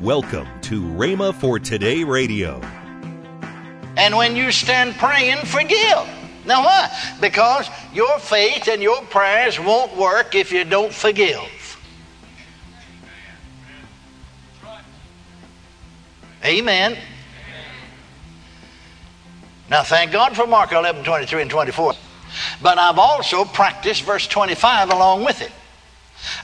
Welcome to Rhema for Today Radio. And when you stand praying, forgive. Now, why? Because your faith and your prayers won't work if you don't forgive. Amen. Now, thank God for Mark 11, 23 and 24. But I've also practiced verse 25 along with it.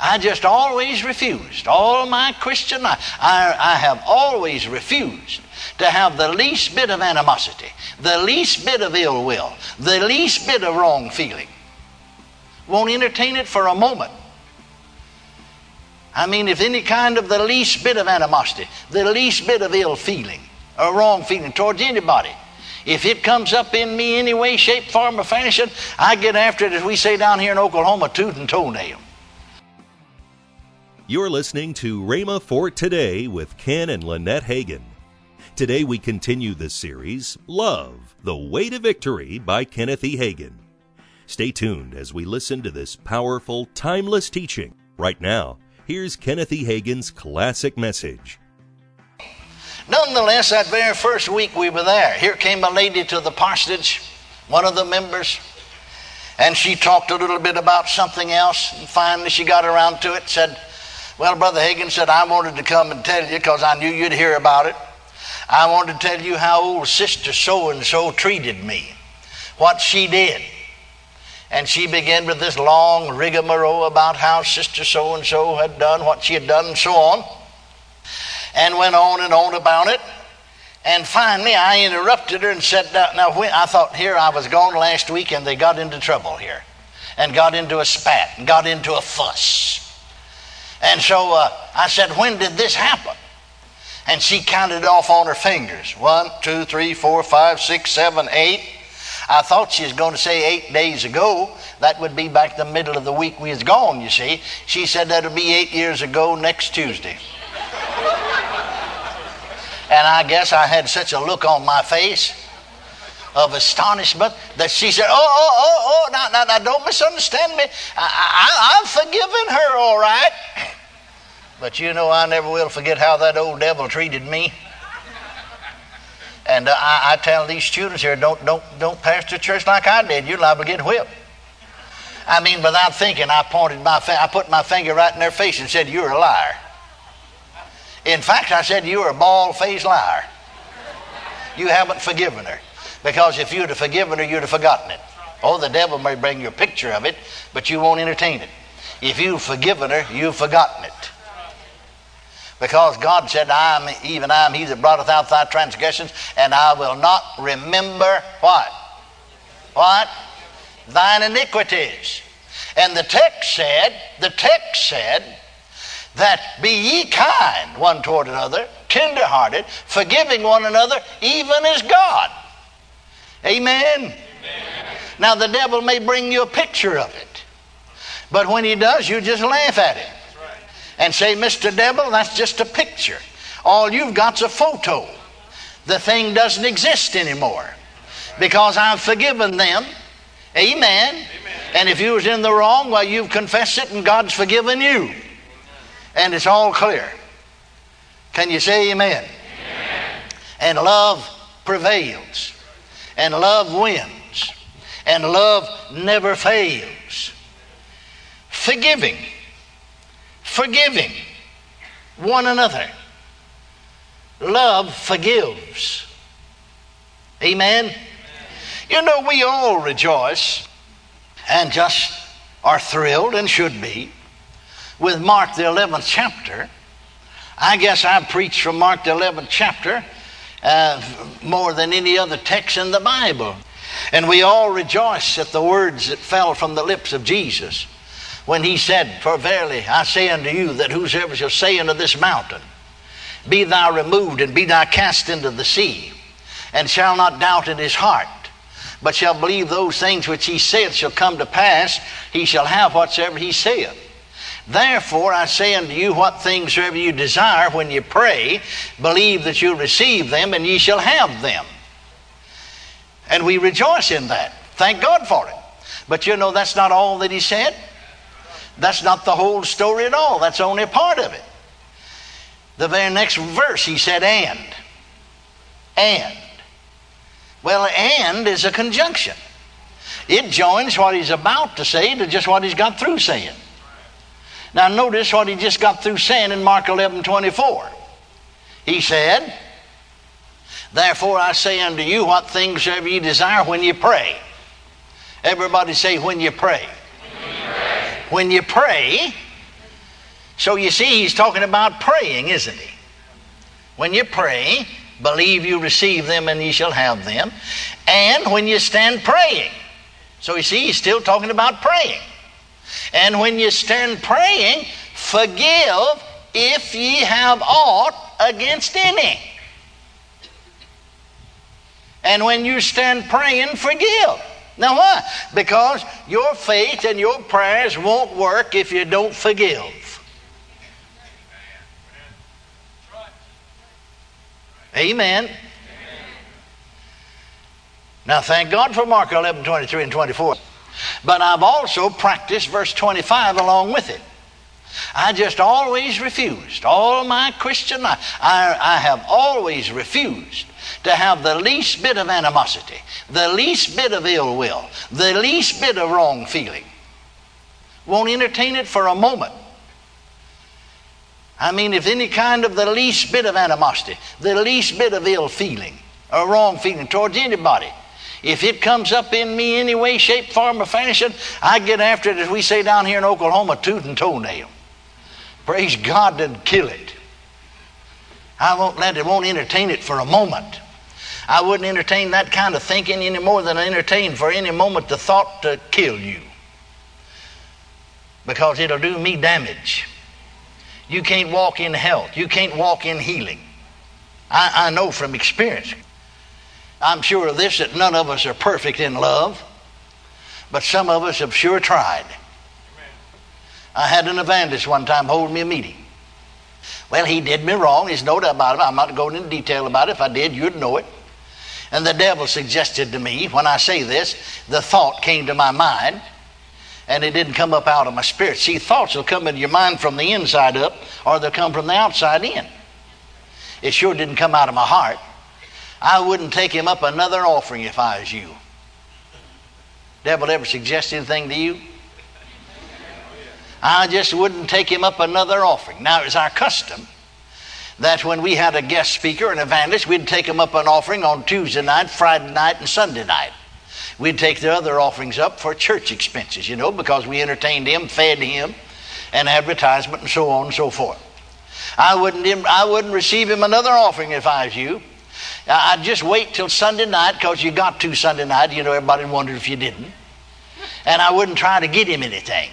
I just always refused. All my Christian life, I, I have always refused to have the least bit of animosity, the least bit of ill will, the least bit of wrong feeling. Won't entertain it for a moment. I mean, if any kind of the least bit of animosity, the least bit of ill feeling, or wrong feeling towards anybody, if it comes up in me any way, shape, form, or fashion, I get after it, as we say down here in Oklahoma, tooth and toenail. You're listening to Rhema for Today with Ken and Lynette Hagin. Today we continue the series, Love, the Way to Victory by Kenneth E. Hagin. Stay tuned as we listen to this powerful, timeless teaching. Right now, here's Kenneth E. Hagin's classic message. Nonetheless, that very first week we were there, here came a lady to the parsonage, one of the members, and she talked a little bit about something else. And finally, she got around to it, said, well, Brother Hagin said, I wanted to come and tell you because I knew you'd hear about it. I wanted to tell you how old sister so and so treated me, what she did. And she began with this long rigmarole about how sister so and so had done what she had done and so on. And went on and on about it. And finally, I interrupted her and said, Now, when, I thought here I was gone last week and they got into trouble here and got into a spat and got into a fuss. And so uh, I said, When did this happen? And she counted off on her fingers one, two, three, four, five, six, seven, eight. I thought she was going to say eight days ago. That would be back the middle of the week we was gone, you see. She said that'll be eight years ago next Tuesday. and I guess I had such a look on my face of astonishment that she said, Oh, oh, oh, oh, now, now, now don't misunderstand me. I, I, I've forgiven her, all right. But you know, I never will forget how that old devil treated me. And uh, I, I, tell these students here, don't, don't, don't pastor church like I did. You're liable to get whipped. I mean, without thinking, I pointed my, I put my finger right in their face and said, "You're a liar." In fact, I said, "You're a bald-faced liar. You haven't forgiven her, because if you'd have forgiven her, you'd have forgotten it. Oh, the devil may bring you a picture of it, but you won't entertain it. If you've forgiven her, you've forgotten it." Because God said, I am, even I am he that blotteth out thy transgressions, and I will not remember what? What? Thine iniquities. And the text said, the text said, that be ye kind one toward another, tenderhearted, forgiving one another, even as God. Amen? Amen? Now, the devil may bring you a picture of it, but when he does, you just laugh at him and say, Mr. Devil, that's just a picture. All you've got's a photo. The thing doesn't exist anymore because I've forgiven them. Amen. Amen. And if you was in the wrong, well, you've confessed it and God's forgiven you. And it's all clear. Can you say amen? amen? And love prevails. And love wins. And love never fails. Forgiving forgiving one another. Love forgives. Amen? You know, we all rejoice and just are thrilled and should be with Mark the 11th chapter. I guess I've preached from Mark the 11th chapter uh, more than any other text in the Bible. And we all rejoice at the words that fell from the lips of Jesus when he said, For verily I say unto you that whosoever shall say unto this mountain, Be thou removed and be thou cast into the sea, and shall not doubt in his heart, but shall believe those things which he saith shall come to pass, he shall have whatsoever he saith. Therefore I say unto you, what things soever you desire when you pray, believe that you receive them, and ye shall have them. And we rejoice in that. Thank God for it. But you know, that's not all that he said. That's not the whole story at all. That's only a part of it. The very next verse he said, and. And. Well, and is a conjunction. It joins what he's about to say to just what he's got through saying. Now, notice what he just got through saying in Mark 11 24. He said, Therefore I say unto you, what things soever ye desire when you pray. Everybody say, when you pray. When you pray. When you pray. So you see, he's talking about praying, isn't he? When you pray, believe you receive them and ye shall have them. And when you stand praying. So you see, he's still talking about praying. And when you stand praying, forgive if ye have aught against any. And when you stand praying, forgive. Now, why? Because your faith and your prayers won't work if you don't forgive. Amen. Now, thank God for Mark 11, 23 and 24. But I've also practiced verse 25 along with it. I just always refused. All my Christian life, I, I have always refused to have the least bit of animosity, the least bit of ill will, the least bit of wrong feeling. Won't entertain it for a moment. I mean, if any kind of the least bit of animosity, the least bit of ill feeling, or wrong feeling towards anybody, if it comes up in me any way, shape, form, or fashion, I get after it, as we say down here in Oklahoma, tooth and toenail. Praise God and kill it. I won't let it, won't entertain it for a moment. I wouldn't entertain that kind of thinking any more than I entertain for any moment the thought to kill you. Because it'll do me damage. You can't walk in health. You can't walk in healing. I, I know from experience. I'm sure of this that none of us are perfect in love, but some of us have sure tried. I had an evangelist one time hold me a meeting. Well, he did me wrong. There's no doubt about it. I'm not going into detail about it. If I did, you'd know it. And the devil suggested to me, when I say this, the thought came to my mind, and it didn't come up out of my spirit. See, thoughts will come into your mind from the inside up, or they'll come from the outside in. It sure didn't come out of my heart. I wouldn't take him up another offering if I was you. Devil ever suggest anything to you? I just wouldn't take him up another offering. Now, it's our custom that when we had a guest speaker, an evangelist, we'd take him up an offering on Tuesday night, Friday night, and Sunday night. We'd take the other offerings up for church expenses, you know, because we entertained him, fed him, and advertisement, and so on and so forth. I wouldn't, I wouldn't receive him another offering if I was you. I'd just wait till Sunday night because you got to Sunday night. You know, everybody wondered if you didn't. And I wouldn't try to get him anything.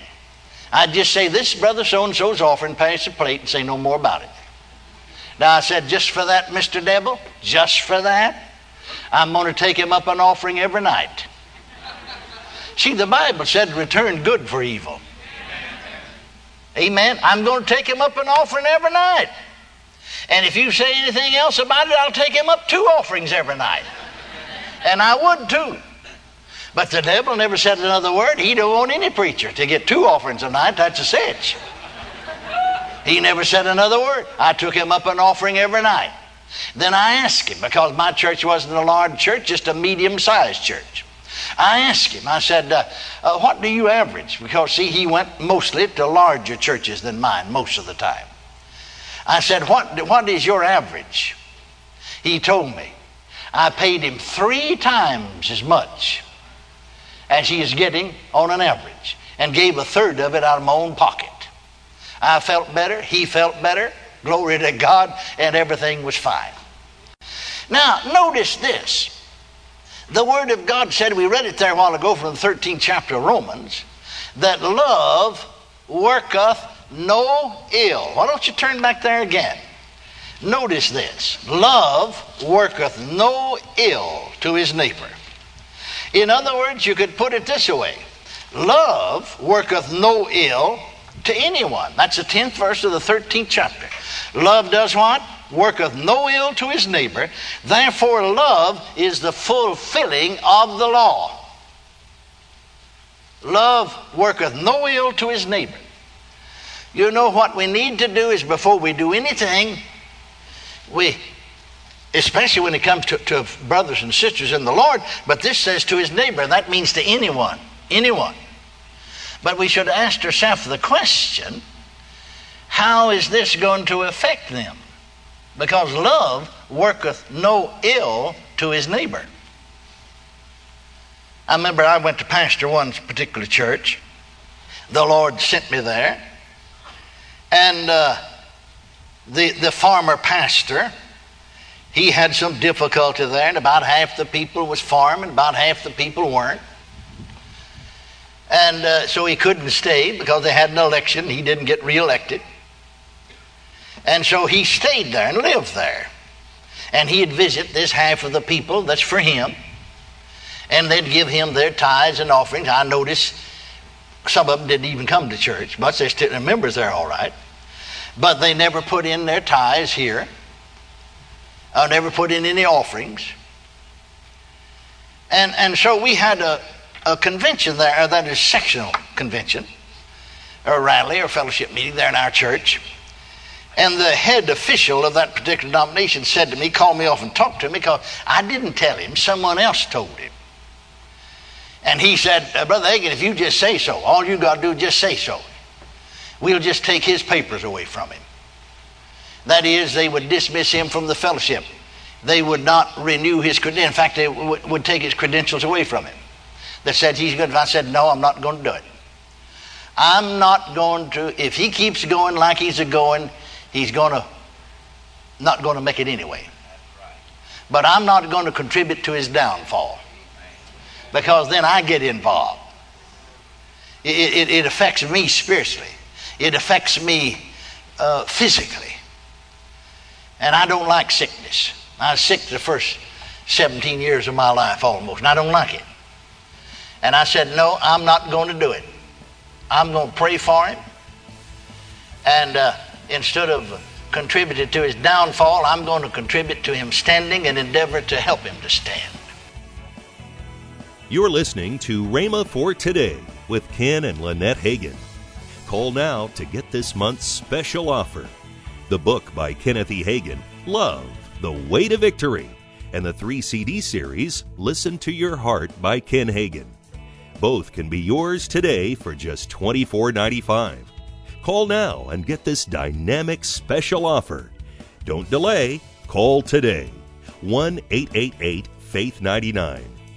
I'd just say, This brother so and so's offering, pass the plate, and say no more about it. Now I said, Just for that, Mr. Devil, just for that, I'm going to take him up an offering every night. See, the Bible said, Return good for evil. Amen. I'm going to take him up an offering every night. And if you say anything else about it, I'll take him up two offerings every night. And I would too. But the devil never said another word. He don't want any preacher to get two offerings a night. That's a cinch. He never said another word. I took him up an offering every night. Then I asked him, because my church wasn't a large church, just a medium sized church. I asked him, I said, uh, uh, What do you average? Because, see, he went mostly to larger churches than mine most of the time. I said, what, what is your average? He told me. I paid him three times as much as he is getting on an average and gave a third of it out of my own pocket. I felt better, he felt better, glory to God, and everything was fine. Now, notice this. The Word of God said, we read it there a while ago from the 13th chapter of Romans, that love worketh no ill. Why don't you turn back there again? Notice this love worketh no ill to his neighbor. In other words, you could put it this way love worketh no ill to anyone. That's the 10th verse of the 13th chapter. Love does what? Worketh no ill to his neighbor. Therefore, love is the fulfilling of the law. Love worketh no ill to his neighbor. You know what we need to do is before we do anything, we, especially when it comes to, to brothers and sisters in the Lord, but this says to his neighbor. That means to anyone, anyone. But we should ask ourselves the question how is this going to affect them? Because love worketh no ill to his neighbor. I remember I went to pastor one particular church. The Lord sent me there. And uh, the, the farmer pastor, he had some difficulty there, and about half the people was farming, about half the people weren't. And uh, so he couldn't stay because they had an election. He didn't get reelected. And so he stayed there and lived there. And he'd visit this half of the people that's for him. And they'd give him their tithes and offerings. I noticed some of them didn't even come to church, but they're still members there all right. But they never put in their tithes here. I never put in any offerings. And, and so we had a, a convention there, uh, that is sectional convention, or rally or fellowship meeting there in our church. And the head official of that particular denomination said to me, called me off and talked to me because I didn't tell him, someone else told him. And he said, uh, Brother Hagin, if you just say so, all you got to do is just say so. We'll just take his papers away from him. That is, they would dismiss him from the fellowship. They would not renew his credentials. In fact, they would, would take his credentials away from him. That said he's good. I said, No, I'm not going to do it. I'm not going to, if he keeps going like he's a going, he's going to, not going to make it anyway. But I'm not going to contribute to his downfall because then I get involved. It, it, it affects me spiritually, it affects me uh, physically. And I don't like sickness. I was sick the first 17 years of my life almost, and I don't like it. And I said, No, I'm not going to do it. I'm going to pray for him. And uh, instead of contributing to his downfall, I'm going to contribute to him standing and endeavor to help him to stand. You're listening to Rhema for Today with Ken and Lynette Hagin. Call now to get this month's special offer the book by Kenneth E. Hagin, Love, The Way to Victory, and the three CD series, Listen to Your Heart by Ken Hagin. Both can be yours today for just $24.95. Call now and get this dynamic special offer. Don't delay, call today. 1 888 Faith 99.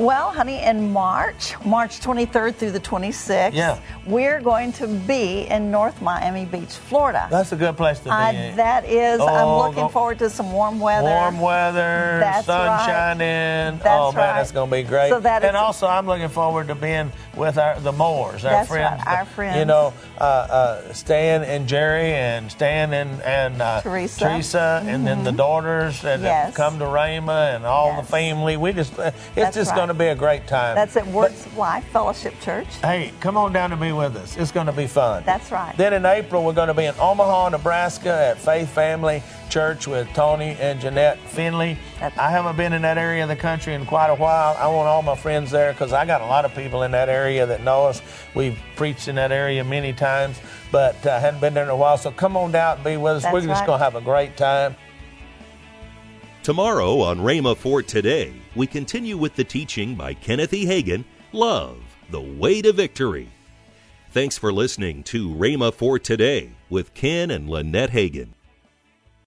Well, honey, in March, March 23rd through the 26th, Yeah. we're going to be in North Miami Beach, Florida. That's a good place to be. Uh, that is, I'm Oh, looking go- forward to some warm weather. Warm weather, That's sun right. shining. That's oh man, right. that's going to be great. So that and also, I'm looking forward to being with our the Moores, our friends. right, our You know, uh, uh, Stan and Jerry, and Stan and and uh, Teresa. Mm-hmm. Teresa, and then the daughters that have Yes. come to Rhema, and all Yes. the family. We just, it's That's just going to be a great time. That's at But- Words of Life Fellowship Church. Hey, come on down and be with us. It's going to be fun. That's right. Then in April, we're going to be in Omaha, Nebraska at Faith Family Church with Tony and Jeanette Finley. That's- I haven't been in that area of the country in quite a while. I want all my friends there because I got a lot of people in that area that know us. We've preached in that area many times, but I uh, hadn't been there in a while. So come on down and be with us. That's we're just going to have a great time. Tomorrow on Rhema for Today, we continue with the teaching by Kenneth E. Hagin, Love, the Way to Victory. Thanks for listening to Rhema for Today with Ken and Lynette Hagin.